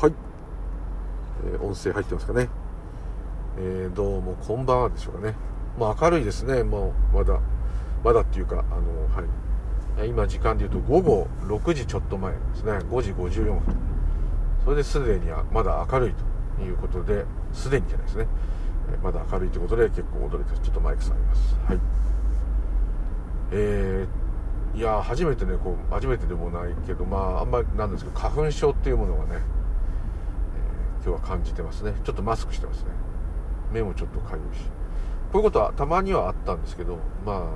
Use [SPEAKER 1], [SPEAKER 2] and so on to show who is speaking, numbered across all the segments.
[SPEAKER 1] はい、えー音声入ってますかね、えーどうもこんばんはでしょうかね。まあ明るいですね。もうまだまだっていうかあのはい。今時間でいうと午後6時ちょっと前ですね。5時54分。それですでにまだ明るいということですでにじゃないですね。えーまだ明るいということで結構驚いてちょっとマイク下げます。はい。えーいや初めてねこう初めてでもないけどまああんまりなんですけど花粉症っていうものがね、今日は感じてますね。ちょっとマスクしてますね。目もちょっとかゆいし。こういうことはたまにはあったんですけどま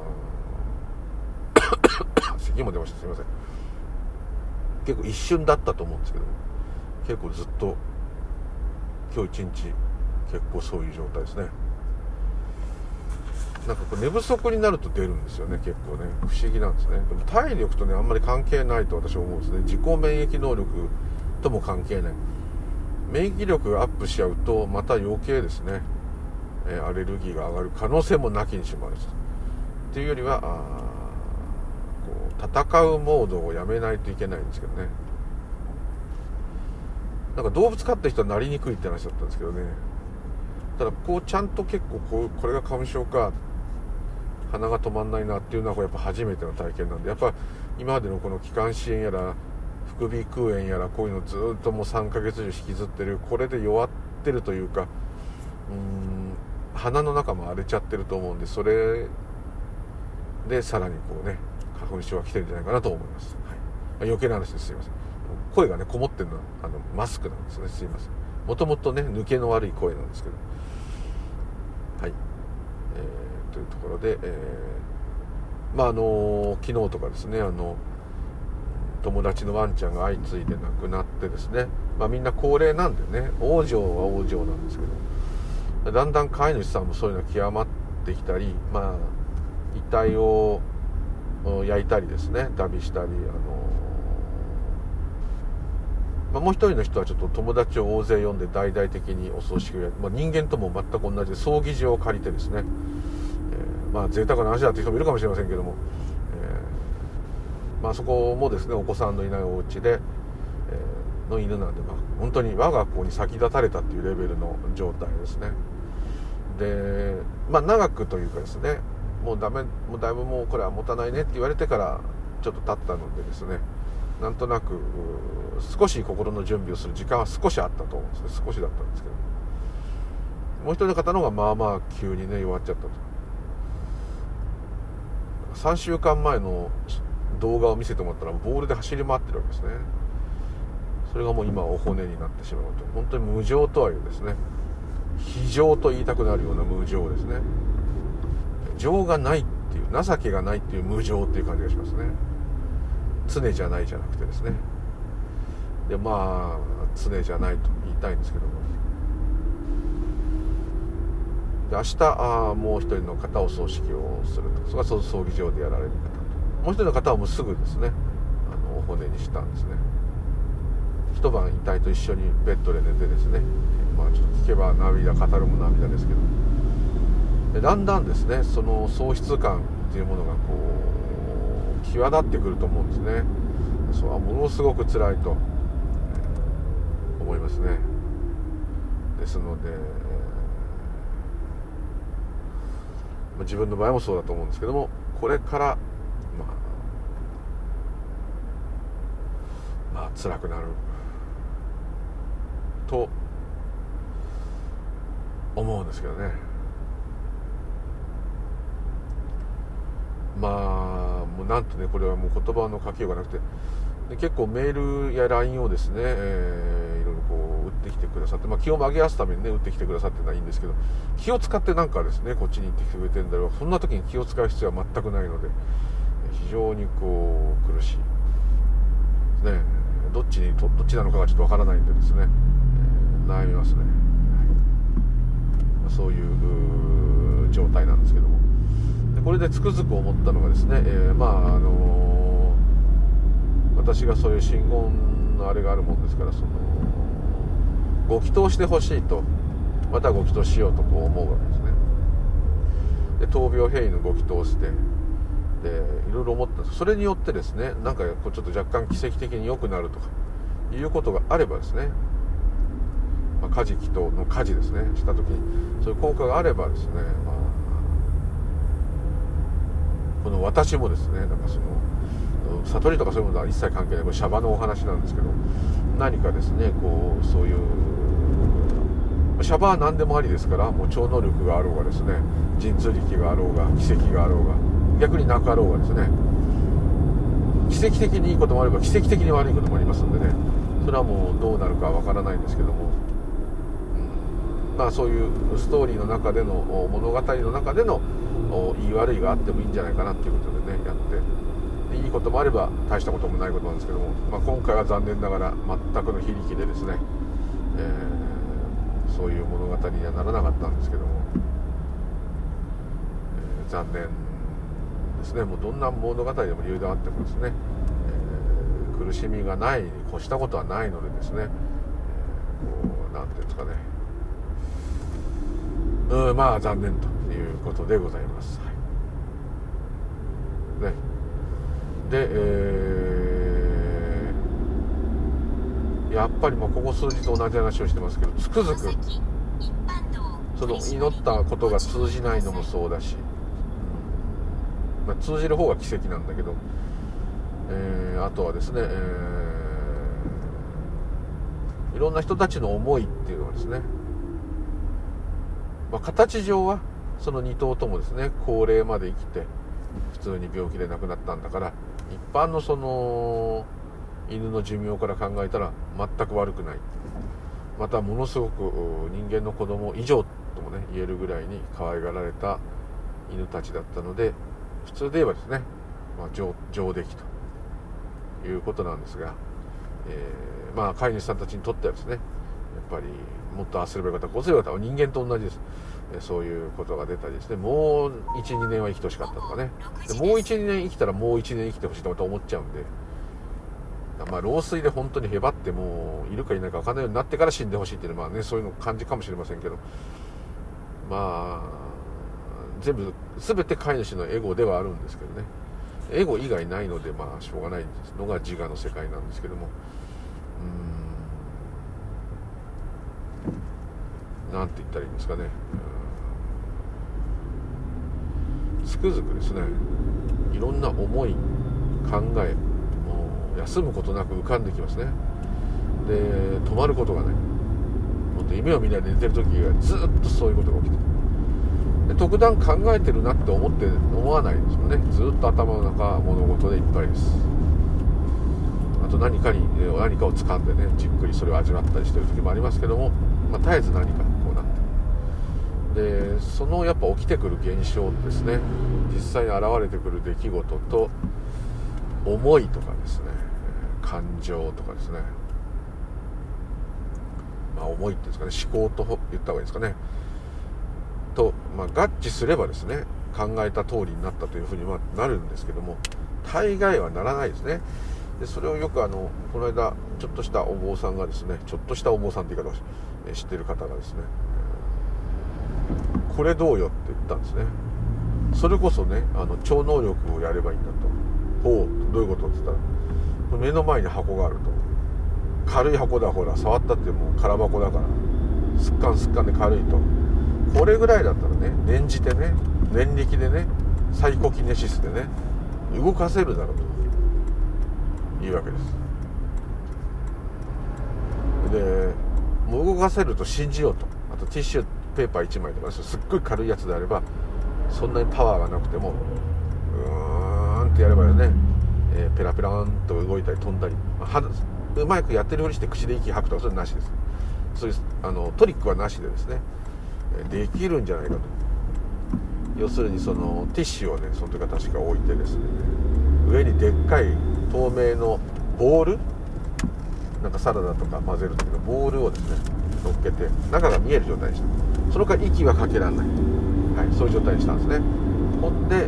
[SPEAKER 1] あ 咳も出ました。すいません。結構一瞬だったと思うんですけど結構ずっと今日一日結構そういう状態ですね。なんかこう寝不足になると出るんですよね結構ね。不思議なんですね。でも体力とねあんまり関係ないと私は思うんですね。自己免疫能力とも関係ない。免疫力がアップしちゃうとまた余計ですね、えアレルギーが上がる可能性もなきにしもあらずっていうよりはあこう戦うモードをやめないといけないんですけどね。なんか動物飼った人はなりにくいって話だったんですけどね。ただこうちゃんと結構こうこれが花粉症か鼻が止まんないなっていうのはやっぱ初めての体験なんでやっぱ今までのこの気管支炎やら副鼻腔炎やらこういうのずっともう3ヶ月以上引きずってるこれで弱ってるというかうん鼻の中も荒れちゃってると思うんでそれでさらにこうね花粉症が来てるんじゃないかなと思います、はい、余計な話です。すいません。声がねこもってるのはあのマスクなんですね。すいません。もともとね抜けの悪い声なんですけど。はい、えーというところで、えーまああの昨日とかですねあの友達のワンちゃんが相次いで亡くなってですね、まあ、みんな高齢なんでね。往生は往生なんですけど。だんだん飼い主さんもそういうのが極まってきたりまあ遺体を焼いたりですね。旅したりあのまあ、もう一人の人はちょっと友達を大勢呼んで大々的にお葬式をやる、まあ、人間とも全く同じで葬儀場を借りてですね、えーまあ贅沢な話だっていう人もいるかもしれませんけども、まあそこもですねお子さんのいないお家で、えの犬なんで、まあ、本当に我が子に先立たれたっていうレベルの状態ですね。でまあ長くというかですねもうダメもうだいぶもうこれは持たないねって言われてからちょっと経ったのでですねなんとなく少し心の準備をする時間は少しあったと思うんですね。少しだったんですけど。もう一人の方の方がまあまあ急にね弱っちゃったと。3週間前の動画を見せてもらったらボールで走り回ってるわけですね。それがもう今お骨になってしまうと。本当に無情とはいうですね。非情と言いたくなるような無情ですね。情がないっていう情けがないっていう無情っていう感じがしますね。常じゃないじゃなくてですね。でまあ常じゃないと言いたいんですけども。で明日あもう一人の方お葬式をすると。それが葬儀場でやられる方。もう一人の方はもうすぐですね。あのお骨にしたんですね。一晩遺体と一緒にベッドで寝てですね。まあちょっと聞けば涙語るも涙ですけど。だんだんですねその喪失感っていうものがこう際立ってくると思うんですね。それはものすごく辛いと。思いますね。ですので、自分の場合もそうだと思うんですけどもこれからまあまあ辛くなる。と思うんですけどね。まあもうなんとねこれはもう言葉の書きようがなくて。で結構メールや LINE をですね、えーいろいろこう打ってきてくださって、まあ、気を曲げ合わすためにね打ってきてくださってのはいいんですけど。気を使ってなんかですねこっちに行ってきてくれてるんだろう。そんな時に気を使う必要は全くないので。非常にこう苦しい。ですね。どっちにどっちなのかがちょっとわからないんでですね、えー悩みますね、はい。そういう状態なんですけども。でこれでつくづく思ったのがですね、えーまああのー私がそういう信言のあれがあるもんですからそのご祈祷してほしいとまたご祈祷しようとこう思うわけですね。で闘病平易のご祈祷してでいろいろ思ったんです。それによってですねなんかこうちょっと若干奇跡的に良くなるとかいうことがあればですねまあ、カジキとの火事ですねした時にそういう効果があればですね、まあ、この私もですねなんかその悟りとかそういうものは一切関係ないこれシャバのお話なんですけど何かですねこうそういうシャバは何でもありですからもう超能力があろうがですね神通力があろうが奇跡があろうが逆になかろうがですね奇跡的にいいこともあれば奇跡的に悪いこともありますんでねそれはもうどうなるかわからないんですけども、うん、まあそういうストーリーの中での物語の中での言い悪いがあってもいいんじゃないかなっていうことでねやってでいいこともあれば大したこともないことなんですけども、まあ、今回は残念ながら全くの非力でですね、えー、そういう物語にはならなかったんですけども、えー、残念ですね。もうどんな物語でも理由があってもですね、えー、苦しみがないに越したことはないのでですね、えー、こう何ていうんですかね。うんまあ残念ということでございます、はい、ね。でえー、やっぱりまあここ数日と同じ話をしてますけどつくづくその祈ったことが通じないのもそうだしまあ、通じる方が奇跡なんだけど、えー、あとはですね、えー、いろんな人たちの思いっていうのはですね、まあ、形上はその2頭ともですね高齢まで生きて普通に病気で亡くなったんだから一般のその犬の寿命から考えたら全く悪くない。またものすごく人間の子供以上ともね言えるぐらいに可愛がられた犬たちだったので普通で言えばですね、まあ、上上出来ということなんですが、えー、まあ飼い主さんたちにとってはですねやっぱりもっとああすればよかったこうすればよかった人間と同じです。そういうことが出たりですねもう12年は生きてほしかったとかね。でもう12年生きたらもう1年生きてほしいとまた思っちゃうんでまあ老衰で本当にへばってもういるかいないか分かんないようになってから死んでほしいっていうのはまあねそういうの感じかもしれませんけど。まあ全部全て飼い主のエゴではあるんですけどね。エゴ以外ないのでまあしょうがないのが自我の世界なんですけども。うん。なんて言ったらいいんですかね。つくづくですね。いろんな思い考えもう休むことなく浮かんできますね。で止まることがない。もっと夢を見ないで寝てる時はずっとそういうことが起きてる。特段考えてるなって思って思わないですよね。ずっと頭の中物事でいっぱいです。あと何かに何かを掴んでねじっくりそれを味わったりしてる時もありますけども、まあ、絶えず何かこうなって。でそのやっぱ起きてくる現象ですね。実際に現れてくる出来事と思いとかですね。感情とかですね。まあ思いっていうんですかね。思考と言った方がいいですかね。と、まあ、合致すればですね考えた通りになったというふうにはなるんですけども大概はならないですね。でそれをよくあのこの間ちょっとしたお坊さんがですねちょっとしたお坊さんって言い方を知ってる方がですねこれどうよって言ったんですね。それこそねあの超能力をやればいいんだと。ほうどういうことって言ったら目の前に箱があると。軽い箱だほら触ったってもう空箱だからすっかんすっかんで軽いと。これぐらいだったらね念じてね念力でねサイコキネシスでね動かせるだろうと。いうわけです。でもう動かせると信じようと。あとティッシュペーパー1枚とかす。っごい軽いやつであればそんなにパワーがなくてもうーんってやればね、えー、ペラペラーンと動いたり飛んだり。うまくやってるふりして口で息吐くとかそれなしです。そういうあのトリックはなしでですね。できるんじゃないかと。要するにそのティッシュをねその時は確か置いてですね上にでっかい透明のボールなんかサラダとか混ぜる時のボールをですね乗っけて中が見える状態にしたそのか息はかけられない、はい、そういう状態にしたんですね。ほんで、え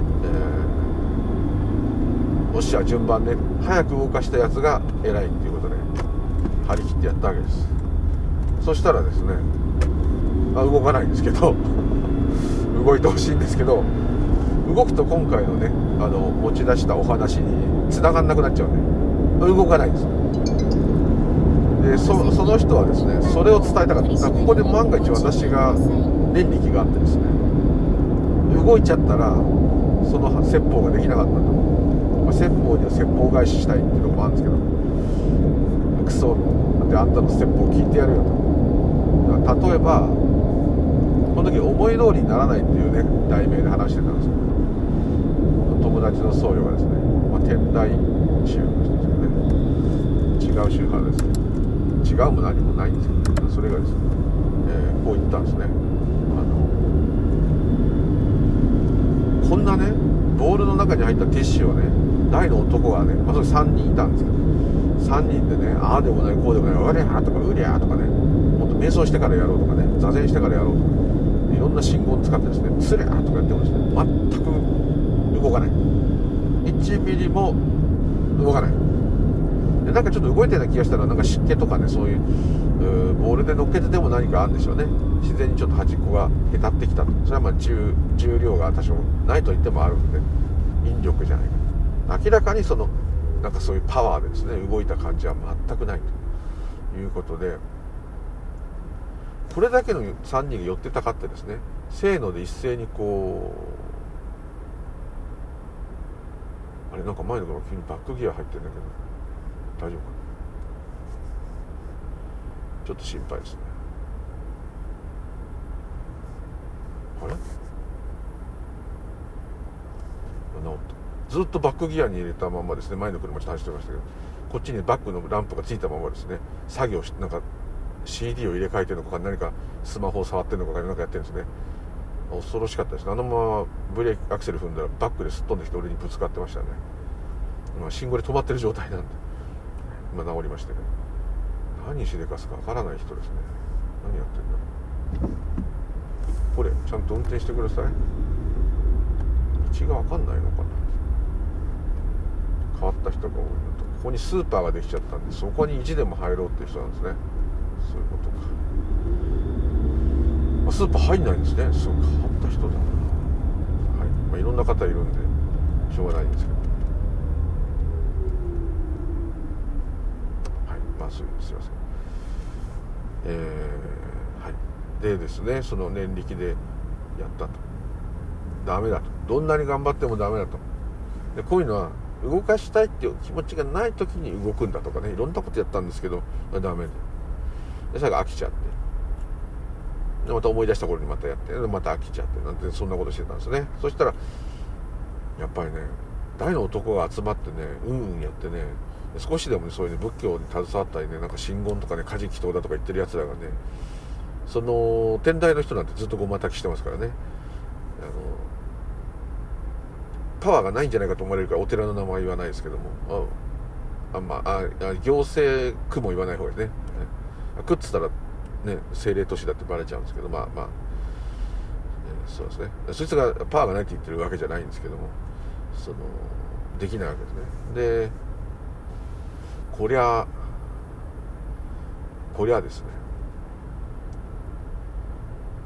[SPEAKER 1] ー、よっしゃ順番ね早く動かしたやつが偉いっていうことで張り切ってやったわけです。そしたらですねまあ、動かないんですけど 動いてほしいんですけど動くと今回のねあの持ち出したお話に繋がんなくなっちゃうんで動かないんです。でその人はですねそれを伝えたかった。ここで万が一私が念力があってですね動いちゃったらその説法ができなかったと、まあ、説法には説法返ししたいっていうのもあるんですけどクソってあんたの説法聞いてやるよと。例えば時思い通りにならないっていうね題名で話してたんですけど友達の僧侶がですね、まあ、天台宗の人ですよね。違う宗派です。ね違うも何もないんですけどそれがですね、えー、こう言ったんですね。あのこんなねボールの中に入ったティッシュをね大の男がね、まあ、それ3人いたんですけど3人でねああでもないこうでもない「うりゃ」とか「うりゃー」とかねもっと瞑想してからやろうとかね座禅してからやろうとかろんな信号を使ってですね「つりゃ」とかやってもですね全く動かない。1ミリも動かない。でなんかちょっと動いてるような気がしたらなんか湿気とかねそういうボールで乗っけてでも何かあるんでしょうね。自然にちょっと端っこがへたってきたと。それはまあ重重量が多少ないと言ってもあるんで引力じゃないか。明らかにそのなんかそういうパワーでですね動いた感じは全くないということでこれだけの3人が寄ってたかってですねせーので一斉にこうあれなんか前のから急にバックギア入ってるんだけど大丈夫かな？ちょっと心配ですね。あれ？治った。ずっとバックギアに入れたままですね。前の車ちょっと走ってましたけどこっちにバックのランプがついたままですね。作業しなんか CD を入れ替えてるのか何かスマホを触ってるのか何かやってるんですね。恐ろしかったです。あのままブレーキアクセル踏んだらバックですっ飛んできて俺にぶつかってましたね。今信号で止まってる状態なんで。今治りましたけど。何しでかすかわからない人ですね。何やってんだこれちゃんと運転してください。道が分かんないのかな。変わった人が多いのと。ここにスーパーができちゃったんでそこに意地でも入ろうっていう人なんですね。そういうことか。スーパー入んないんですね。すごい変わった人だなはい、まあ、いろんな方いるんでしょうがないんですけど。はい。まあすいません。えー、はい。でですねその念力でやったと。ダメだと。どんなに頑張ってもダメだと。でこういうのは動かしたいっていう気持ちがない時に動くんだとかね。いろんなことやったんですけどダメで。で最後飽きちゃって。でまた思い出した頃にまたやってまた飽きちゃってなんてそんなことしてたんですね。そしたらやっぱりね大の男が集まってねうんうんやってね少しでもねそういうね仏教に携わったりねなんか真言とかね家事祈祷だとか言ってるやつらがねその天台の人なんてずっとごまたきしてますからね。あのパワーがないんじゃないかと思われるからお寺の名前は言わないですけども。ああまあ行政区も言わない方がいいですね。区っつったらね政令都市だってバレちゃうんですけどまあまあ、えー、そうですね。そいつがパワーがないって言ってるわけじゃないんですけどもそのできないわけですね。でこりゃこりゃですね。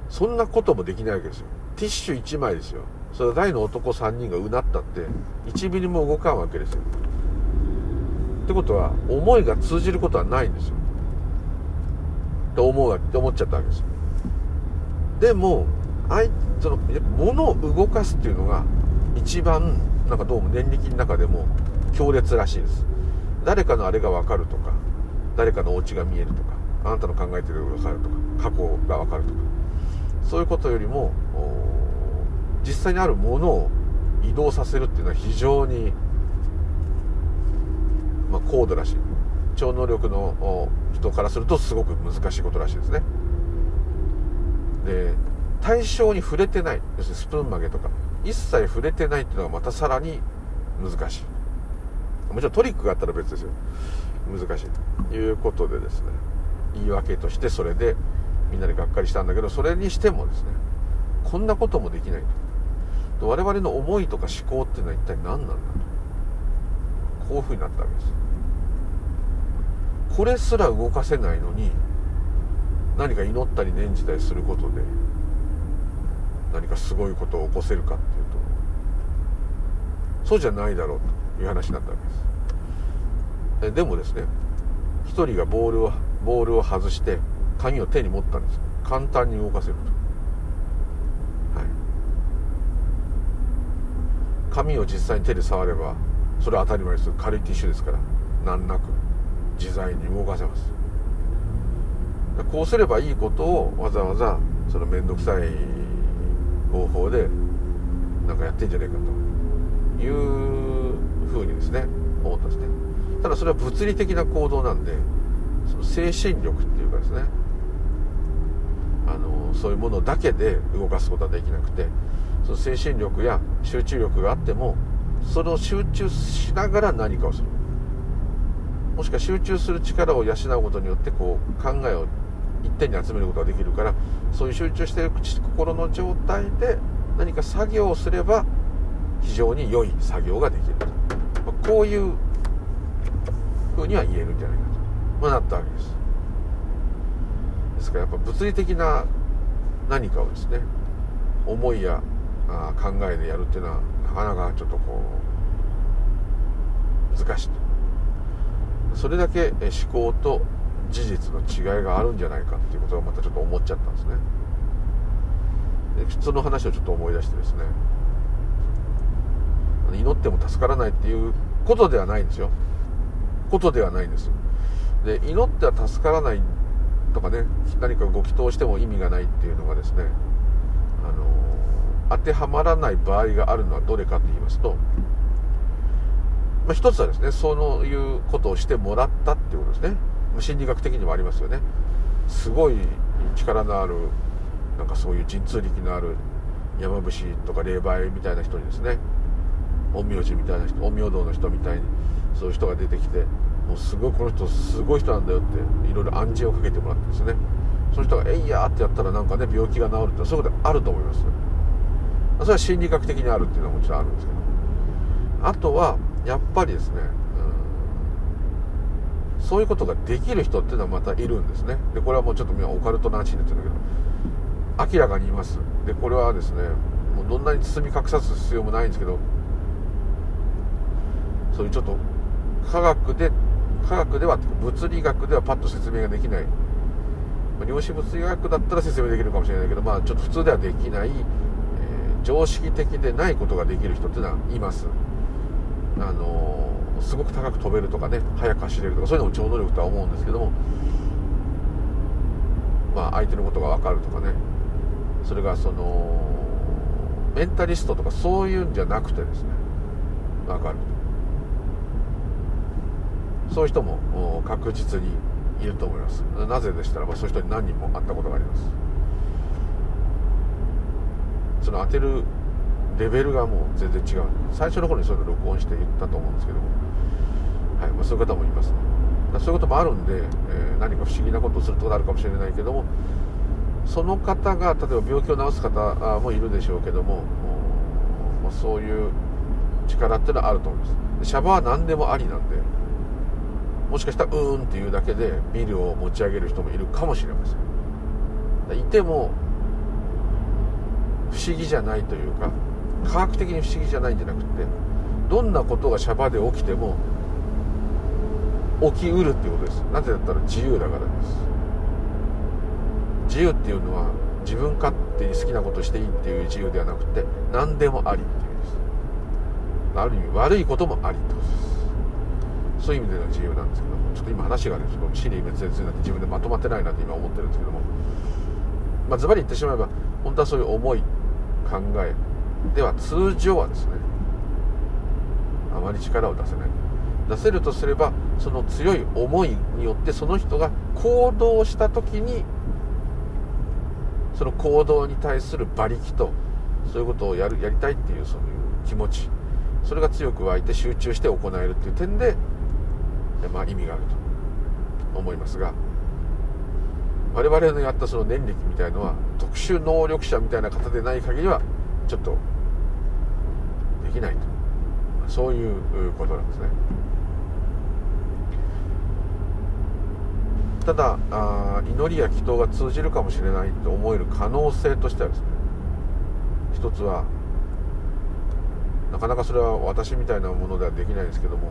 [SPEAKER 1] そんなこともできないわけですよ。ティッシュ1枚ですよ。それ大の男3人がうなったって1ミリも動かんわけですよ。ってことは思いが通じることはないんですよ。と思うって思っちゃったわけですよ。でもあいその物を動かすっていうのが一番なんかどうも念力の中でも強烈らしいです。誰かのあれが分かるとか誰かのお家が見えるとかあなたの考えてることが分かるとか過去が分かるとか。そういうことよりも実際にあるものを移動させるっていうのは非常に、まあ、高度らしい。超能力の人からするとすごく難しいことらしいですね。で対象に触れてない。要するにスプーン曲げとか。一切触れてないっていうのがまたさらに難しい。もちろんトリックがあったら別ですよ。難しい。ということでですね。言い訳としてそれでみんなでがっかりしたんだけどそれにしてもですねこんなこともできないと。我々の思いとか思考っていうのは一体何なんだと。こういうふうになったわけです。これすら動かせないのに何か祈ったり念じたりすることで何かすごいことを起こせるかっていうとそうじゃないだろうという話になったわけです。でもですね1人がボールをボールを外して紙を手に持ったんです簡単に動かせると、はい、紙を実際に手で触ればそれは当たり前です。軽いティッシュですから難なく。自在に動かせます。こうすればいいことをわざわざその面倒くさい方法でなんかやってんじゃねえかというふうにですね思ったんですね。ただそれは物理的な行動なんでその精神力っていうかですねあのそういうものだけで動かすことはできなくてその精神力や集中力があってもそれを集中しながら何かをする。もしくは集中する力を養うことによってこう考えを一点に集めることができるからそういう集中している心の状態で何か作業をすれば非常に良い作業ができると。まこういうふうには言えるんじゃないかと、まあ、なったわけです。ですからやっぱ物理的な何かをですね思いやあ考えでやるっていうのはなかなかちょっとこう難しいそれだけ思考と事実の違いがあるんじゃないかっていうことがまたちょっと思っちゃったんですね。でその話をちょっと思い出してですね。祈っても助からないっていうことではないんですよ。ことではないんです。で祈っては助からないとかね何かご祈祷しても意味がないっていうのがですねあの当てはまらない場合があるのはどれかと言いますと、まあ、一つはですねそういうことをしてもらったっていうことですね。心理学的にもありますよね。すごい力のあるなんかそういう神通力のある山伏とか霊媒みたいな人にですね陰陽師みたいな人陰陽道の人みたいにそういう人が出てきてもうすごいこの人すごい人なんだよっていろいろ暗示をかけてもらってですね。その人が「えいや!」ってやったらなんかね病気が治るってそういうことあると思いますそれは心理学的にあるっていうのはもちろんあるんですけど。あとはやっぱりですねうん。そういうことができる人っていうのはまたいるんですね。でこれはもうちょっとオカルトな話になってるんだけど明らかにいます。でこれはですねもうどんなに包み隠さす必要もないんですけどそういうちょっと科学で科学では物理学ではパッと説明ができない、量子物理学だったら説明できるかもしれないけどまあちょっと普通ではできない、え、常識的でないことができる人っていうのはいます。あの、すごく高く飛べるとかね速く走れるとかそういうのも超能力とは思うんですけどもまあ相手のことが分かるとかね。それがそのメンタリストとかそういうんじゃなくてですね分かるそういう人も確実にいると思います。なぜでしたらばそういう人に何人も会ったことがあります。その当てるレベルがもう全然違う。最初の頃にそういうの録音して言ったと思うんですけども、はいまあ、そういう方もいますね。そういうこともあるんで、えー、何か不思議なことをするとあるかもしれないけども。その方が例えば病気を治す方もいるでしょうけども、まあ、そういう力っていうのはあると思います。シャバは何でもありなんでもしかしたらうーんっていうだけでビルを持ち上げる人もいるかもしれません。いても不思議じゃないというか科学的に不思議じゃないんじゃなくてどんなことがシャバで起きても起きうるっていうことです。なぜだったら自由だからです。自由っていうのは自分勝手に好きなことしていいっていう自由ではなくて何でもありっていう意味です。ある意味悪いこともありってことです。そういう意味での自由なんですけどもちょっと今話がねちょっと死に滅裂になって自分でまとまってないなって今思ってるんですけども。まあズバリ言ってしまえば本当はそういう思い考えでは通常はですねあまり力を出せない。出せるとすればその強い思いによってその人が行動した時にその行動に対する馬力とそういうことをやるやりたいっていうそういう気持ちそれが強く湧いて集中して行えるっていう点でまあ、意味があると思いますが我々のやったその念力みたいのは特殊能力者みたいな方でない限りはちょっとできないと。そういうことなんですね。ただあ祈りや祈祷が通じるかもしれないと思える可能性としてはですね一つはなかなかそれは私みたいなものではできないですけども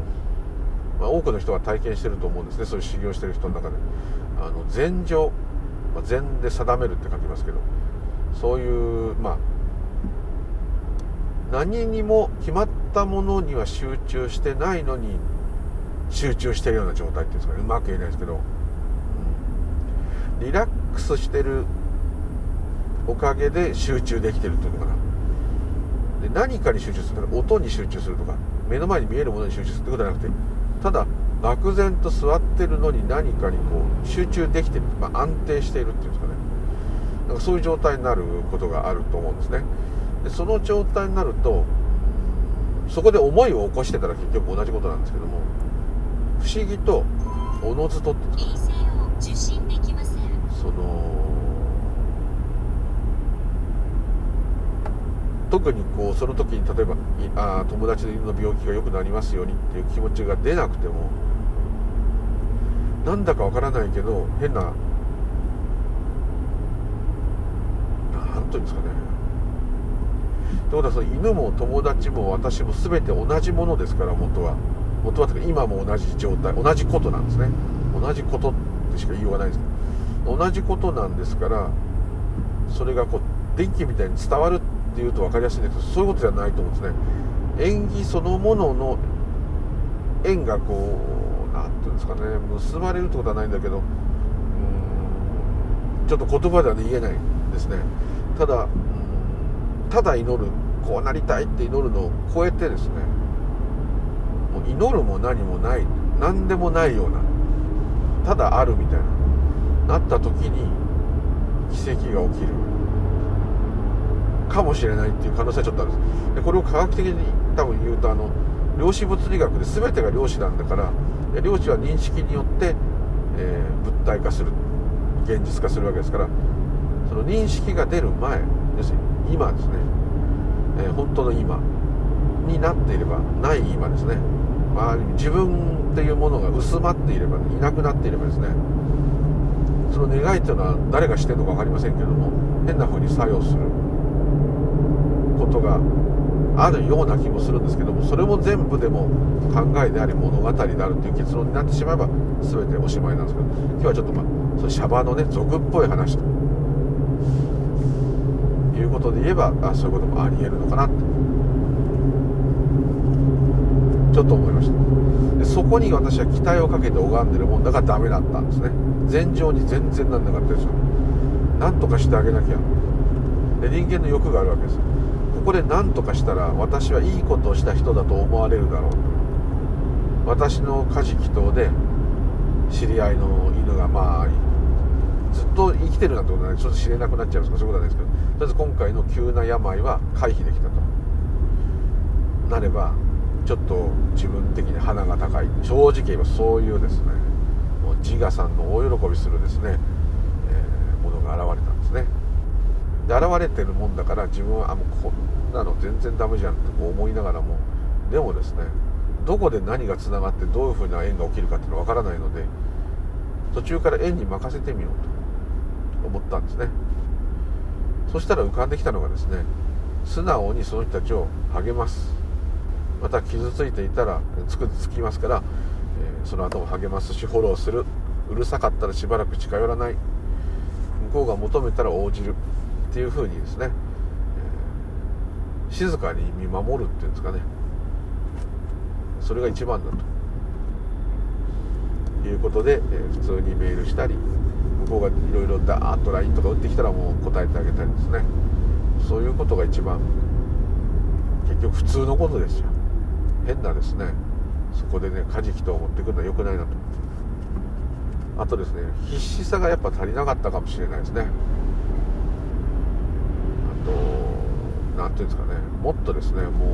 [SPEAKER 1] まあ、多くの人が体験してると思うんですねそういう修行してる人の中で。あの禅情禅で定めるって書きますけどそういうまあ何にも決まったものには集中してないのに集中してるような状態っていうんですかね。うまく言えないですけど、うん、リラックスしてるおかげで集中できてるっていうのかな。で何かに集中する音に集中するとか目の前に見えるものに集中するってことじゃなくてただ漠然と座ってるのに何かにこう集中できてる、まあ、安定しているっていうんですかね。なんかそういう状態になることがあると思うんですね。でその状態になるとそこで思いを起こしてたら結局同じことなんですけども不思議とおのずとってその特にこうその時に例えばあ友達の病気が良くなりますようにっていう気持ちが出なくてもなんだかわからないけど変な何ていうんですかねってことはその犬も友達も私も全て同じものですから元は。元はとか今も同じ状態同じことなんですね。同じことってしか言いようがないです。けど同じことなんですからそれがこう電気みたいに伝わるっていうと分かりやすいんですけどそういうことじゃないと思うんですね。縁起そのものの縁がこう何ていうんですかね結ばれるってことはないんだけどちょっと言葉では、ね、言えないですね。ただただ祈るこうなりたいって祈るのを超えてですねもう祈るも何もない何でもないようなただあるみたいななった時に奇跡が起きる。かもしれないっていう可能性はちょっとあるんです。でこれを科学的に多分言うとあの量子物理学で全てが量子なんだから量子は認識によって、えー、物体化する現実化するわけですからその認識が出る前要するに今ですね、えー、本当の今。になっていればない今ですね。周りに自分っていうものが薄まっていれば、いなくなっていればですね。その願いっていうのは誰がしてるのか分かりませんけども変な風に作用する。ことがあるような気もするんですけどもそれも全部でも考えであり物語であるっていう結論になってしまえば全ておしまいなんですけど今日はちょっとまあそのシャバのね俗っぽい話ということで言えばあそういうこともありえるのかな。ってちょっと思いました。でそこに私は期待をかけて拝んでるもんだからダメだったんですね。前情に全然なんなかったですよ。なんとかしてあげなきゃ。で人間の欲があるわけです。ここで何とかしたら私はいいことをした人だと思われるだろう。私のカジキ島で知り合いの犬がまあずっと生きてるなんてことはちょっと知れなくなっちゃうんですかそういうことはないですけど。とりあえず今回の急な病は回避できたと。なればちょっと自分的に鼻が高い。正直言えばそういうですねもう自我さんの大喜びするですね、えー、ものが現れたんですね。で現れてるもんだから自分はあもうこんなの全然ダメじゃんってこう思いながらもでもですねどこで何がつながってどういうふうな縁が起きるかっていうのは分からないので途中から縁に任せてみようと。思ったんですね。そしたら浮かんできたのがですね素直にその人たちを励ます。また傷ついていたらつくつきますから、えー、その後も励ますしフォローする。うるさかったらしばらく近寄らない。向こうが求めたら応じる。っていう風にですね、え、静かに見守るっていうんですかね。それが一番だと。いうことで、えー、普通にメールしたり向こうがいろいろダーッと LINE とか打ってきたらもう答えてあげたりですね。そういうことが一番結局普通のことですよ。変なですね。そこでねカジキと持ってくるのは良くないなとあとですね必死さがやっぱ足りなかったかもしれないですね。あと何ていうんですかね。もっとですねも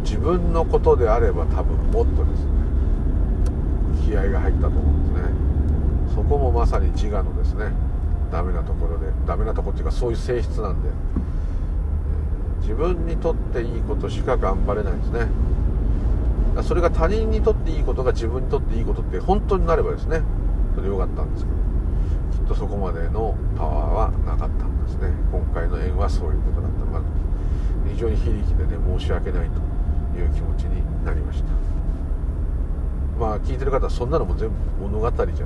[SPEAKER 1] う自分のことであれば多分もっとですね。気合が入ったと思うんですね。そこもまさに自我のですねダメなところでダメなとこっていうかそういう性質なんで、自分にとっていいことしか頑張れないですね。それが他人にとっていいことが自分にとっていいことって本当になればですねそれでよかったんですけどきっとそこまでのパワーはなかったんですね。今回の縁はそういうことだった。まあ、非常に非力でね申し訳ないという気持ちになりました。まあ聞いてる方はそんなのも全部物語じゃんと。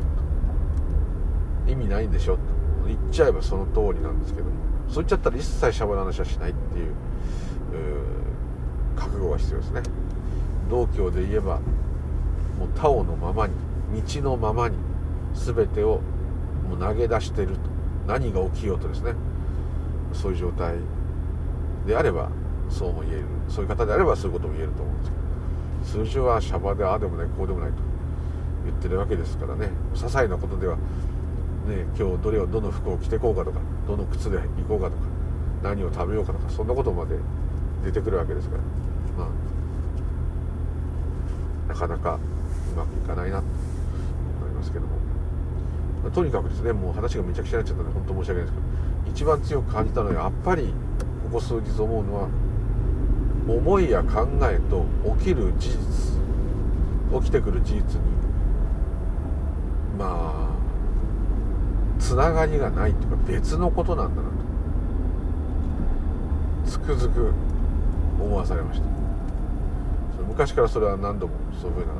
[SPEAKER 1] 意味ないんでしょと。言っちゃえばその通りなんですけども。そう言っちゃったら一切シャバな話はしないっていう覚悟が必要ですね。道教で言えばもう他をのままに道のままに全てをもう投げ出してると。何が起きようとですね。そういう状態であればそうも言える。そういう方であればそういうことも言えると思うんですけど。通常はシャバでああでもないこうでもないと言ってるわけですからね。些細なことではね、今日どれをどの服を着てこうかとかどの靴で行こうかとか何を食べようかとかそんなことまで出てくるわけですから。まあなかなかうまくいかないなと思いますけども、まあ、とにかくですねもう話がめちゃくちゃになっちゃったので本当申し訳ないですけど一番強く感じたのはやっぱりここ数日思うのは思いや考えと起きる事実起きてくる事実にまあつながりがないっていうか別のことなんだなと。つくづく思わされました。昔からそれは何度もそういうふうな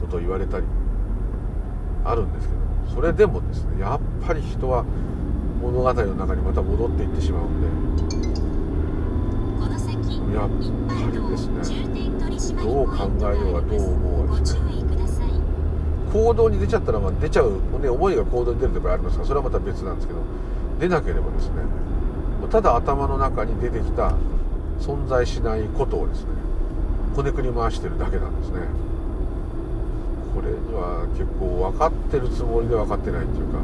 [SPEAKER 1] ことを言われたりあるんですけどそれでもですねやっぱり人は物語の中にまた戻っていってしまうんでやっぱりですねどう考えようがどう思うがですね行動に出ちゃったらまあ出ちゃう、ね、思いが行動に出るとかありますからそれはまた別なんですけど出なければですねただ頭の中に出てきた存在しないことをですねこねくり回してるだけなんですね。これには結構分かってるつもりで分かってないっていうか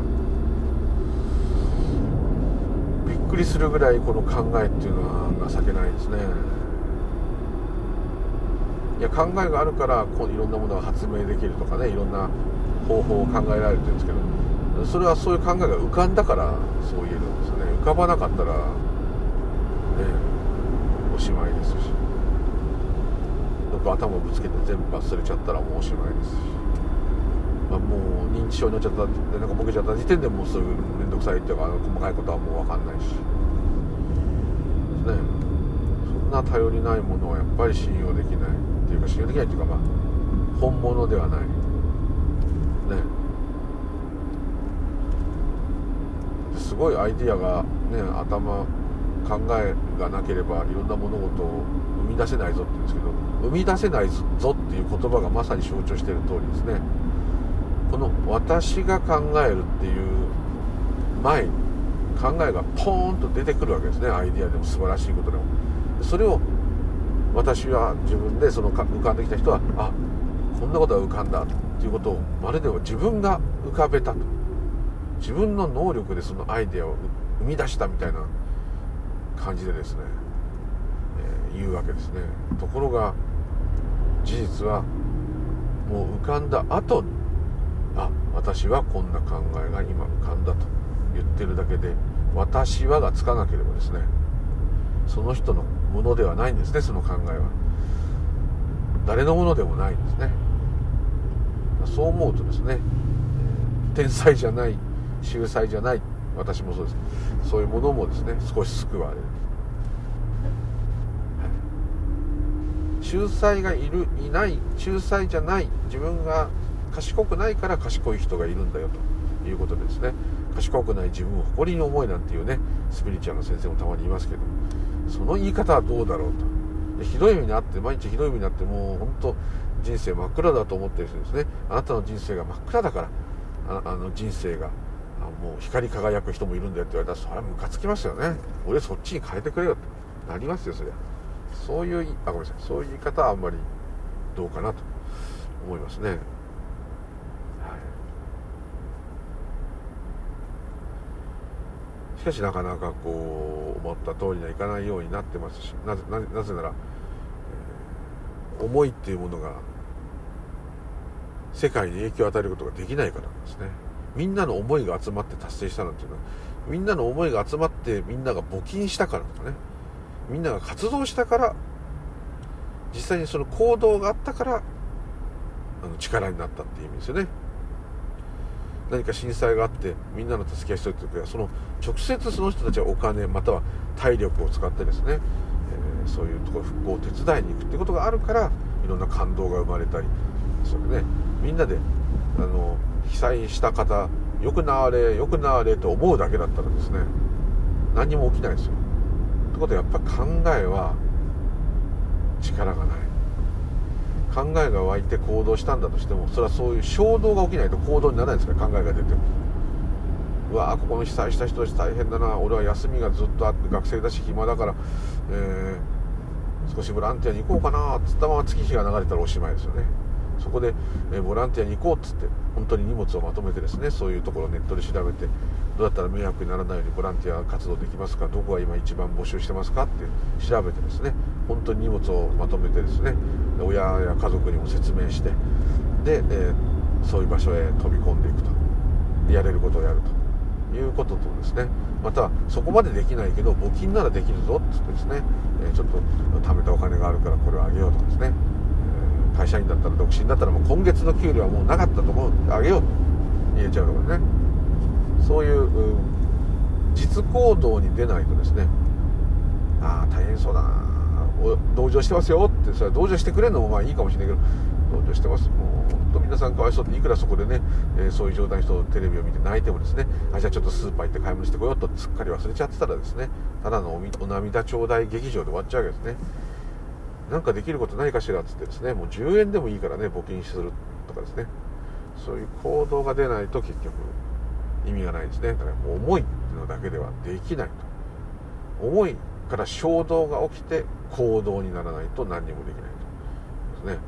[SPEAKER 1] びっくりするぐらいこの考えっていうのは情けないですね。いや考えがあるからこういろんなものが発明できるとかねいろんな方法を考えられてるんですけどそれはそういう考えが浮かんだからそう言えるんですよね。浮かばなかったらねおしまいですし。なんか頭をぶつけて全部忘れちゃったらもうおしまいですし、まあ、もう認知症になっちゃったなんかボケちゃった時点でもうそういう面倒くさいっていうか細かいことはもう分かんないし。ね。そんな頼りないものはやっぱり信用できない。か信用できないっていうかまあ本物ではない。ね。すごいアイディアがね頭考えがなければいろんな物事を生み出せないぞって言うんですけど生み出せないぞっていう言葉がまさに象徴している通りですね。この私が考えるっていう前に考えがポーンと出てくるわけですね。アイディアでも素晴らしいことでも。それを私は自分でその浮かんできた人はあこんなことが浮かんだっていうことをまるで自分が浮かべたと。自分の能力でそのアイデアを生み出したみたいな感じでですね、えー、言うわけですね。ところが事実はもう浮かんだ後にあ私はこんな考えが今浮かんだと言ってるだけで私はがつかなければですねその人のものではないんですねその考えは。誰のものでもないんですね。そう思うとですね天才じゃない秀才じゃない私もそうですそういうものもですね少し救われる、秀才がいるいない秀才じゃない自分が賢くないから賢い人がいるんだよと。いうことですね賢くない自分を誇りに思いなんていうねスピリチュアルの先生もたまにいますけどその言い方はどうだろうと。ひどい目にあって毎日ひどい目にあってもう本当人生真っ暗だと思ってる人ですね。あなたの人生が真っ暗だからあの人生がもう光り輝く人もいるんだよって言われたらそれはムカつきますよね。俺そっちに変えてくれよって。なりますよそりゃ。そういうあごめんなさい。そういう言い方はあんまりどうかなと思いますね。しかしなかなかこう思った通りにはいかないようになってますしなぜなぜなら、えー、思いっていうものが世界に影響を与えることができないからなんですね。みんなの思いが集まって達成したなんていうのはみんなの思いが集まってみんなが募金したからとかね。みんなが活動したから実際にその行動があったからあの力になったっていう意味ですよね。何か震災があってみんなの助け合いしてる時はその直接その人たちはお金または体力を使ってですね、えー、そういうところ復興を手伝いに行くってことがあるからいろんな感動が生まれたりですわけねみんなであの被災した方よくなれよくなれと思うだけだったらですね何も起きないですよ。ってことはやっぱ考えは力がない。考えが湧いて行動したんだとしてもそれはそういう衝動が起きないと行動にならないですか？ら考えが出ても。うわあここの被災した人たち大変だな。俺は休みがずっとあって学生だし暇だから、えー、少しボランティアに行こうかな。っつったまま月日が流れたらおしまいですよね。そこで、えボランティアに行こうっつって本当に荷物をまとめてですねそういうところをネットで調べてどうやったら迷惑にならないようにボランティア活動できますか？どこが今一番募集してますか？って調べてですね。本当に荷物をまとめてですね親や家族にも説明してで、えー、そういう場所へ飛び込んでいくとやれることをやるということとですねまたそこまでできないけど募金ならできるぞっつってですね、えー、ちょっと貯めたお金があるからこれをあげようとかですね会社員だったら独身だったらもう今月の給料はもうなかったと思うあげようと言えちゃうのがねそういう、うん、実行動に出ないとですねああ大変そうだな同情してますよ。ってそれは同情してくれるのもまあいいかもしれないけど。同情してます。もう本当皆さんかわいそう。っていくらそこでね、えー、そういう状態の人テレビを見て泣いてもですね。あじゃあちょっとスーパー行って買い物してこようとすっかり忘れちゃってたらですね。ただのお涙頂戴劇場で終わっちゃうわけですね。なんかできることないかしらっつってですね。もう10円でもいいからね募金するとかですね。そういう行動が出ないと結局意味がないですね。だからもう思いっていうのだけではできないと。思いから衝動が起きて行動にならないと何にもできないと。ですね。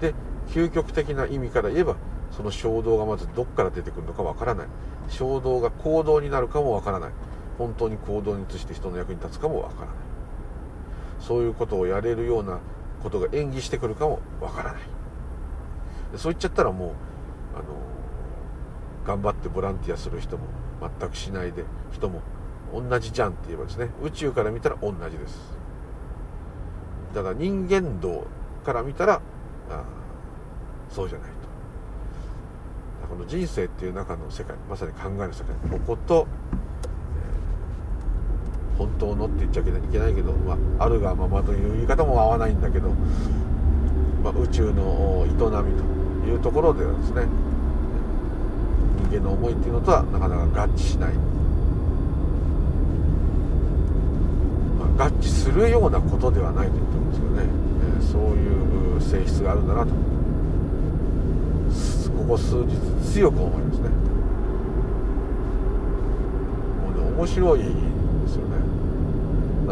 [SPEAKER 1] で究極的な意味から言えばその衝動がまずどっから出てくるのかわからない。衝動が行動になるかもわからない。本当に行動に移して人の役に立つかもわからない。そういうことをやれるようなことが演技してくるかもわからない。そう言っちゃったらもうあの頑張ってボランティアする人も全くしないで人も同じじゃんって言えばですね宇宙から見たら同じです。だから人間道から見たらあそうじゃないと。この人生っていう中の世界まさに考えの世界ここと本当のって言っちゃいけないけど、まあ、あるがままという言い方も合わないんだけど、まあ、宇宙の営みというところではですね人間の思いっていうのとはなかなか合致しない、まあ、合致するようなことではないと言ってるんですけどね、えー、そういう性質があるんだなと。ここ数日強く思いますね。もうね面白いですよね。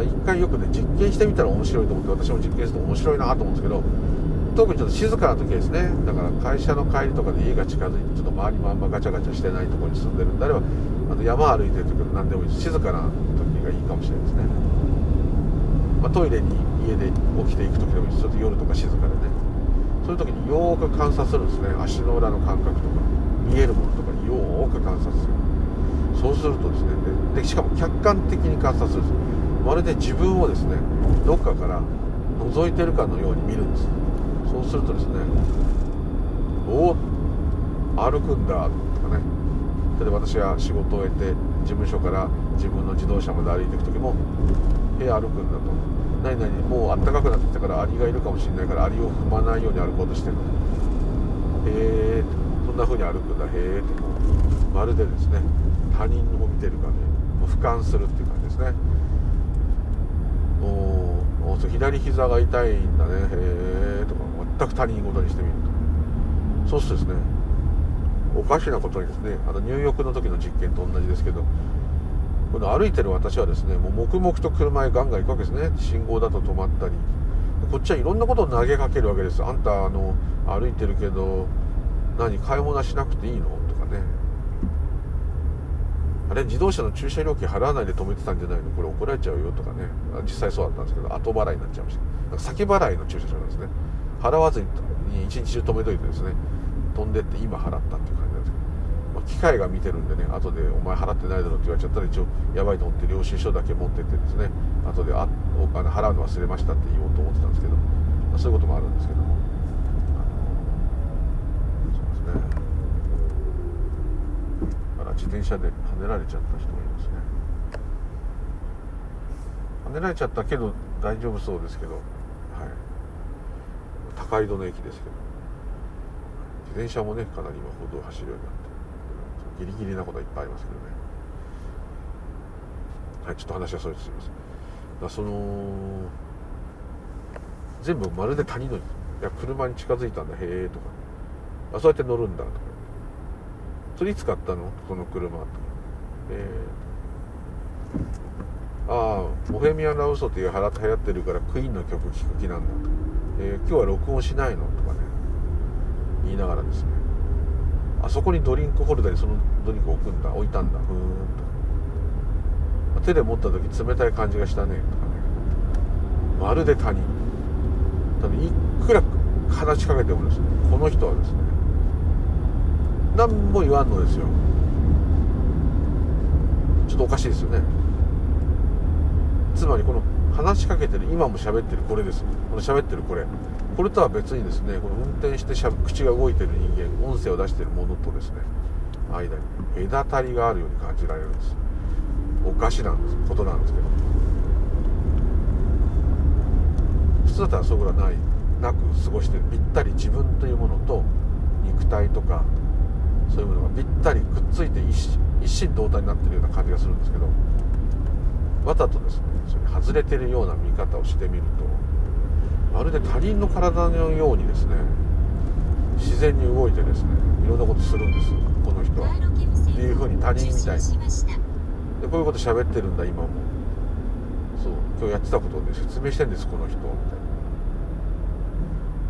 [SPEAKER 1] 一回よくね実験してみたら面白いと思って私も実験すると面白いなと思うんですけど特にちょっと静かな時ですね。だから会社の帰りとかで家が近づいてちょっと周りもあんまガチャガチャしてないところに住んでるんであればあの山歩いてる時で何でもいいです静かな時がいいかもしれないですね、まあ、トイレに家で起きていく時でもちょっと夜とか静かでね。そういう時によーく観察するんですね。足の裏の感覚とか。見えるものとかによーく観察する。そうするとですねでしかも客観的に観察するんです。まるで自分をですねどっかから覗いてるかのように見るんです。そうするとですねおお歩くんだとかね。例えば私は仕事を終えて事務所から自分の自動車まで歩いていく時も「へえ歩くんだ」と「何々もうあったかくなってきたからアリがいるかもしれないからアリを踏まないように歩こうとしてる」へえそんな風に歩くんだ。へえってまるでですね他人を見てるかね俯瞰するっていう感じですね。おお左膝が痛いんだね。へえとか全く他人事にしてみると。そうするとですね。おかしなことにですねあの入浴の時の実験と同じですけどこの歩いてる私はですねもう黙々と車へガンガン行くわけですね。信号だと止まったり。こっちはいろんなことを投げかけるわけです。あんたあの歩いてるけど何買い物しなくていいの？とかね。あれ自動車の駐車料金払わないで止めてたんじゃないの？これ怒られちゃうよ？とかね。実際そうだったんですけど後払いになっちゃいました。なんか先払いの駐車場なんですね。払わずに一日中止めといてですね。飛んでって今払ったっていう感じなんですけど、まあ、機械が見てるんでね後で「お前払ってないだろ」って言われちゃったら一応やばいと思って領収書だけ持ってってですね後であお金払うの忘れましたって言おうと思ってたんですけど、まあ、そういうこともあるんですけども。そうですね。自転車で跳ねられちゃった人もいますね。跳ねられちゃったけど大丈夫そうですけど、はい、高井戸の駅ですけど。自転車もねかなり今歩道を走るようになって。ギリギリなことはいっぱいありますけどね。はいちょっと話はそれてす。みません。だその全部まるで他人のいや車に近づいたんだ。へえとか。あそうやって乗るんだとか。それいつ買ったの？この車とか。えー、ああボヘミアン・ラウソっていう流行ってるからクイーンの曲聴く気なんだとか、えー、今日は録音しないの？とかね。言いながらですね。あそこにドリンクホルダーにそのドリンク置くんだ。置いたんだ。ふーんと。手で持った時冷たい感じがしたね。とかね。まるで他人ただいくら話しかけてもですね。この人はですね。何も言わんのですよ。ちょっとおかしいですよね。つまりこの話しかけてる今も喋ってるこれです。この喋ってるこれ。これとは別にですねこの運転してしゃ口が動いてる人間音声を出してるものとですね間に隔たりがあるように感じられるんです。おかしなんです。ことなんですけど。普通だったらそことはない。なく過ごしてる。ぴったり自分というものと肉体とかそういうものがぴったりくっついて一一心同体になってるような感じがするんですけど。わざとですねそれ外れてるような見方をしてみるとまるで他人の体のようにですね自然に動いてですねいろんなことするんですこの人は。っていうふうに他人みたいに。でこういうこと喋ってるんだ今も。そう今日やってたことをね説明してんですこの人みたい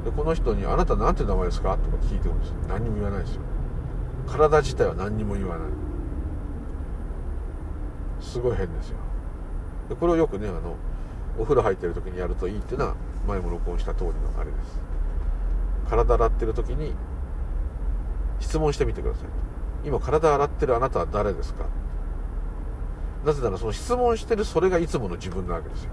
[SPEAKER 1] な。でこの人に「あなた何て名前ですか?」とか聞いてもですね何にも言わないですよ。体自体は何にも言わない。すごい変ですよ。でこれをよくねあのお風呂入ってる時にやるといいっていうのは前も録音した通りのあれです。体洗ってる時に質問してみてください。今体洗ってるあなたは誰ですか？なぜならその質問してるそれがいつもの自分なわけですよ。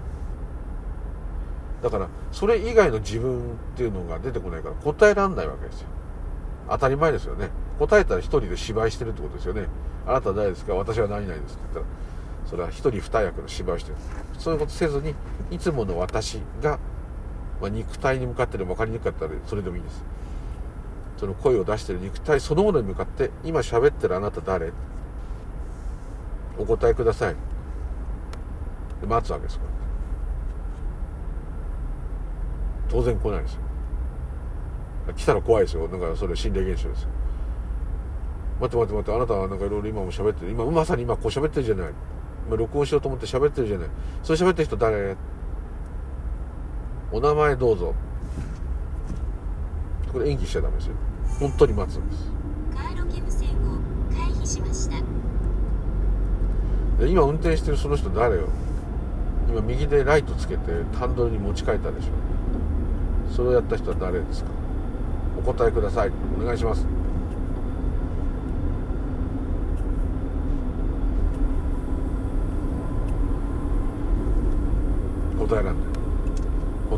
[SPEAKER 1] だからそれ以外の自分っていうのが出てこないから答えらんないわけですよ。当たり前ですよね。答えたら一人で芝居してるってことですよね。あなたは誰ですか？私は何々ですって言ったらそれは一人二役の芝居してる。そういうことせずにいつもの私が、まあ、肉体に向かってでも分かりにくかったらそれでもいいです。その声を出してる肉体そのものに向かって今喋ってるあなた誰？お答えください。で待つわけです。当然来ないです。よ来たら怖いですよ。だかそれ心霊現象です。よ待って待って待って。あなたはなんかいろいろ今も喋ってる。今まさに今こう喋ってるじゃない。今録音しようと思って喋ってるじゃない。それ喋ってる人誰？お名前どうぞ。これ演技しちゃダメですよ。本当に待つんです。で今運転してるその人誰よ。今右でライトつけてハンドルに持ち替えたでしょ。それをやった人は誰ですか。お答えください。お願いします。答えなんだ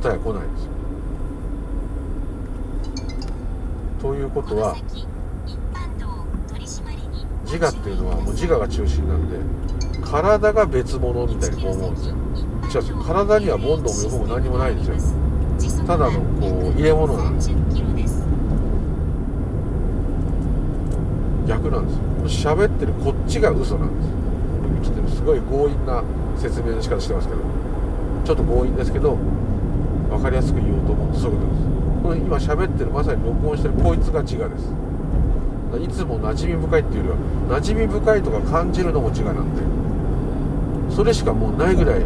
[SPEAKER 1] 答えは来ないんです。よということは自我っていうのはもう自我が中心なんで体が別物みたいにこう思うんですよ。違う体にはボンドも横も何もないんですよ。ただのこう入れ物なんですよ。逆なんですよ。喋ってるこっちが嘘なんです。よすごい強引な説明の仕方してますけどちょっと強引ですけど分かりやすく言おうと思う。とそういうことです。この今喋ってるまさに録音してるこいつが自我です。いつも馴染み深いっていうよりは馴染み深いとか感じるのも自我なんで。それしかもうないぐらい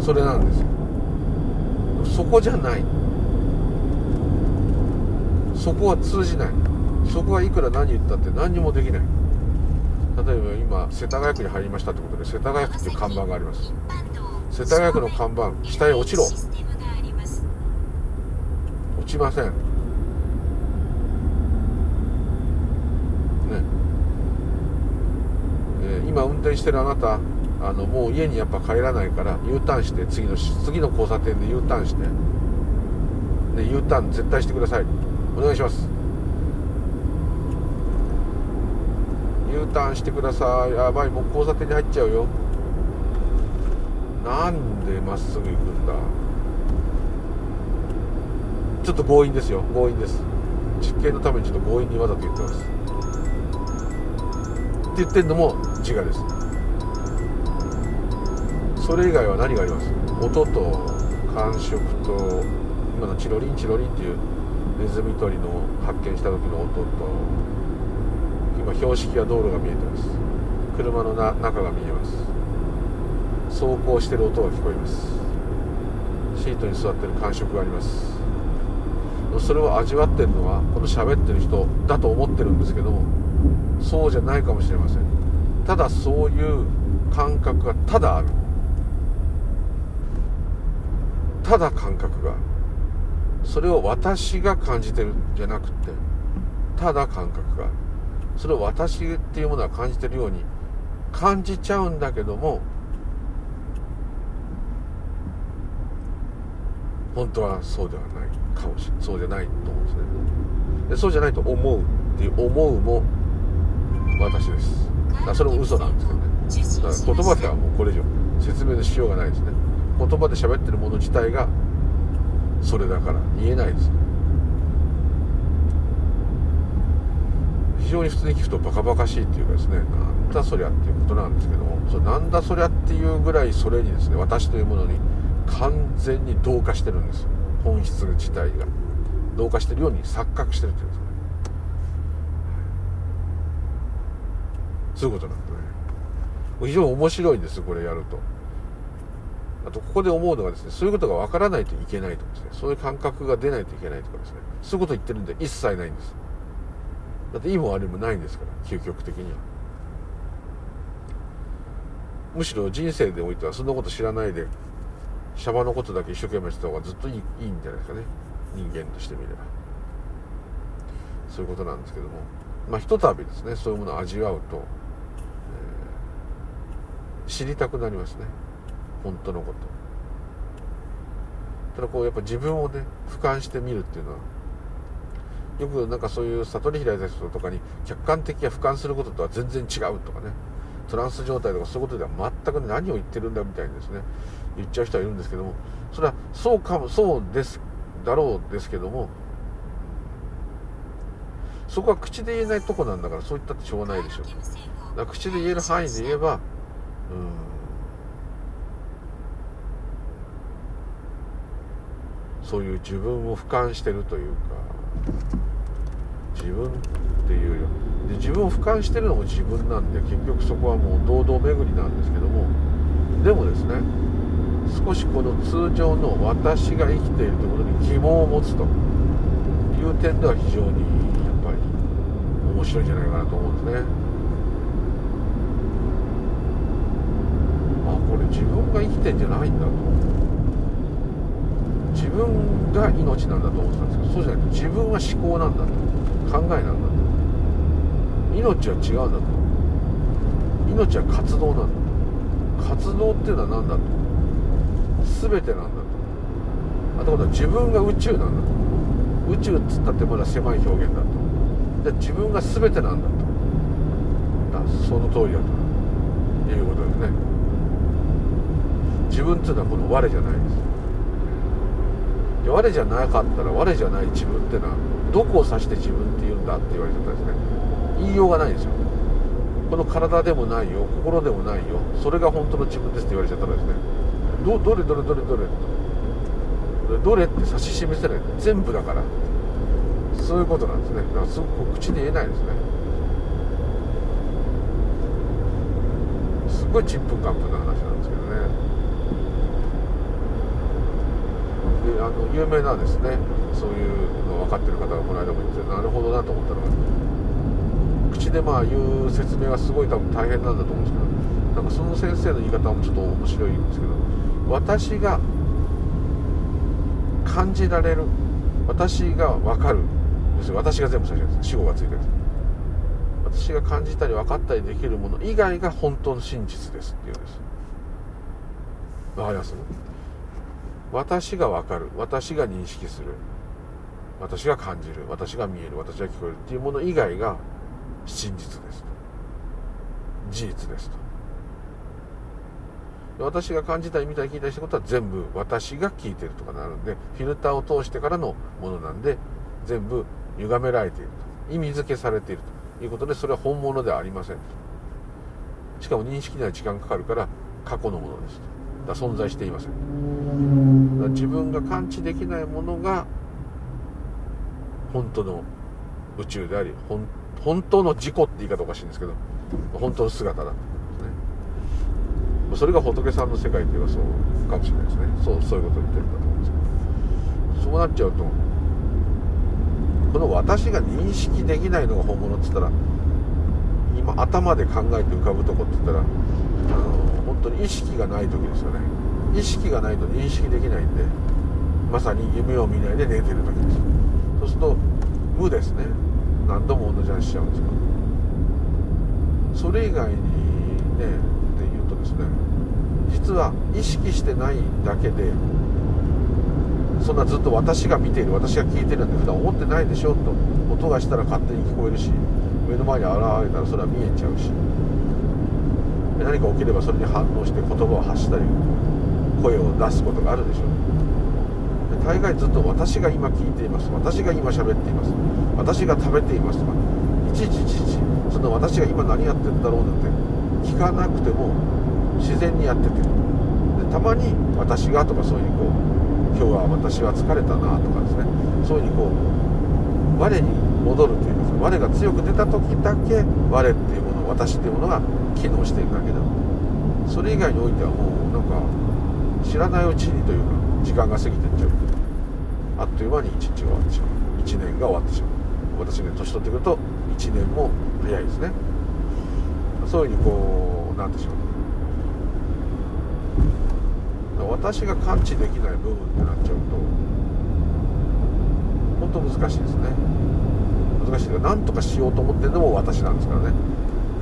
[SPEAKER 1] それなんですよ。そこじゃない。そこは通じない。そこはいくら何言ったって何にもできない。例えば今世田谷区に入りましたってことで世田谷区っていう看板があります。世田谷区の看板下へ落ちろ。ちません。ね。えー、今運転してるあなたあのもう家にやっぱ帰らないから U ターンして次の次の交差点で U ターンして、ね、U ターン絶対してください。お願いします。U ターンしてください。やばいもう交差点に入っちゃうよ。なんでまっすぐ行くんだ。ちょっと強引ですよ。強引です。実験のためにちょっと強引にわざと言ってます。って言ってるのも自我です。それ以外は何があります？音と感触と今のチロリンチロリンっていうネズミ捕りの発見した時の音と今標識や道路が見えてます。車のな中が見えます。走行してる音が聞こえます。シートに座ってる感触があります。それを味わってるのはこの喋ってる人だと思ってるんですけどもそうじゃないかもしれません。ただそういう感覚がただある。ただ感覚がそれを私が感じてるんじゃなくてただ感覚がそれを私っていうものは感じてるように感じちゃうんだけども本当はそうではないかもしれない。そうじゃないと思うんですねでそうじゃないと思うっていう思うも私です。だそれも嘘なんですけどねだから言葉ではもうこれ以上。説明のしようがないですね。言葉で喋ってるもの自体がそれだから言えないです。非常に普通に聞くとバカバカしいっていうかですね。なんだそりゃっていうことなんですけども。それなんだそりゃっていうぐらいそれにですね私というものに完全に同化してるんです。本質自体が。同化してるように錯覚してるっていうんですかね。そういうことなんでね。非常に面白いんですこれやると。あとここで思うのがですねそういうことがわからないといけないとかですね。そういう感覚が出ないといけないとかですね。そういうこと言ってるんで一切ないんです。だっていいも悪いもないんですから究極的には。むしろ人生でおいてはそんなこと知らないでシャバのことだけ一生懸命した方がずっといいいいんじゃないですかね。人間としてみれば。そういうことなんですけども。まあひとたびですね。そういうものを味わうと、えー、知りたくなりますね。本当のこと。ただこうやっぱ自分をね俯瞰してみるっていうのはよくなんかそういう悟り開いた人とかに客観的や俯瞰することとは全然違うとかね。トランス状態とかそういうことでは全く何を言ってるんだみたいにですね。言っちゃう人はいるんですけどもそれはそうかもそうですだろうですけどもそこは口で言えないとこなんだからそう言ったってしょうがないでしょ。だから口で言える範囲で言えばうんそういう自分を俯瞰してるというか自分っていうよで自分を俯瞰してるのも自分なんで結局そこはもう堂々巡りなんですけどもでもですね少しこの通常の私が生きているところに疑問を持つという点では非常にやっぱり面白いんじゃないかなと思うんですね。あこれ自分が生きてんじゃないんだと。自分が命なんだと思ってたんですけどそうじゃなくて自分は思考なんだと。考えなんだと。命は違うんだと。命は活動なんだと。活動っていうのは何だと。全てなんだと。あとこと自分が宇宙なんだと。宇宙っつったってまだ狭い表現だとで自分が全てなんだと。だその通りだと。いうことですね自分っていうのはこの我じゃないですで我じゃなかったら我じゃない自分ってのはどこを指して自分って言うんだって言われてたんですね。言いようがないんですよこの体でもないよ。心でもないよ。それが本当の自分ですって言われちゃったらですね。どどれどれどれどれ。どれって指し示せない。全部だから。そういうことなんですね。だからすごく口で言えないですね。すごいちんぷんかんぷんな話なんですけどね。であの有名なですね。そういうの分かってる方がこの間も言ってなるほどなと思ったのが口でまあ言う説明がすごい多分大変なんだと思うんですけどなんかその先生の言い方もちょっと面白いんですけど私が感じられる私が分かる。要するに私が全部最初です。死語がついてる私が感じたり分かったりできるもの以外が本当の真実ですっていうんです。わかります？私が分かる。私が認識する。私が感じる。私が見える。私が聞こえるっていうもの以外が真実です。と事実ですと。私が感じたり見たり聞いたりしたことは全部私が聞いてるとかなるんでフィルターを通してからのものなんで全部歪められていると。意味付けされているということでそれは本物ではありませんしかも認識には時間かかるから過去のものですだ存在していません。だ自分が感知できないものが本当の宇宙であり本当の自己って言い方おかしいんですけど本当の姿だと。それが仏さんの世界っていうのはそうかもしれないですね。そうそういうことを言ってるんだと思うんですけど。そうなっちゃうとこの私が認識できないのが本物って言ったら今頭で考えて浮かぶとこって言ったらあの本当に意識がない時ですよね。意識がないと認識できないんでまさに夢を見ないで寝てる時です。そうすると無ですね。何度も同じ話しちゃうんですけど。それ以外にね実は意識してないだけでそんなずっと私が見ている私が聞いてるなんて普段思ってないでしょと音がしたら勝手に聞こえるし目の前に現れたらそれは見えちゃうし何か起きればそれに反応して言葉を発したり声を出すことがあるでしょ。う大概ずっと私が今聞いています。私が今喋っています。私が食べています。とかいちいちいちいちその私が今何やってんだろうなんて聞かなくても自然にやっててたまに私がとかそういうこう今日は私は疲れたなとかですね。そういうふうにこう我に戻るというか我が強く出た時だけ我っていうもの私っていうものが機能しているだけだ。それ以外においてはもうなんか知らないうちにというか時間が過ぎてっちゃうあっという間に一日が終わってしまう。1年が終わってしまう。私が年取ってくると1年も早いですね。そういうふうにこうなってしまう。私が感知できない部分ってなっちゃうと本当難しいですね。難しいけど何とかしようと思ってるのも私なんですからね。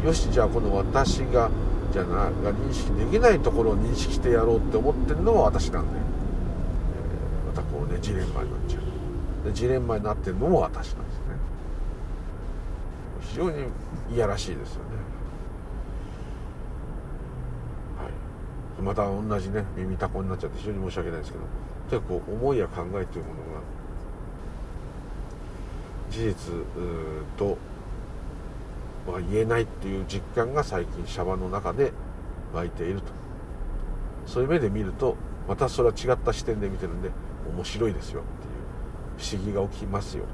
[SPEAKER 1] よしじゃあこの私がじゃなが認識できないところを認識してやろうって思ってるのも私なんで、えー、またこうねジレンマになっちゃう。でジレンマになってるのも私なんですね。非常にいやらしいですよね。また同じね耳たこになっちゃって非常に申し訳ないですけど結構思いや考えというものが事実とは言えないっていう実感が最近シャバの中で湧いていると。そういう目で見るとまたそれは違った視点で見てるんで面白いですよっていう不思議が起きますよ。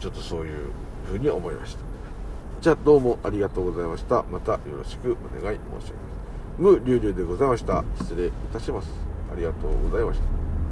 [SPEAKER 1] ちょっとそういうふうに思いました。じゃあどうもありがとうございました。またよろしくお願い申し上げます。無流々でございました。失礼いたします。ありがとうございました。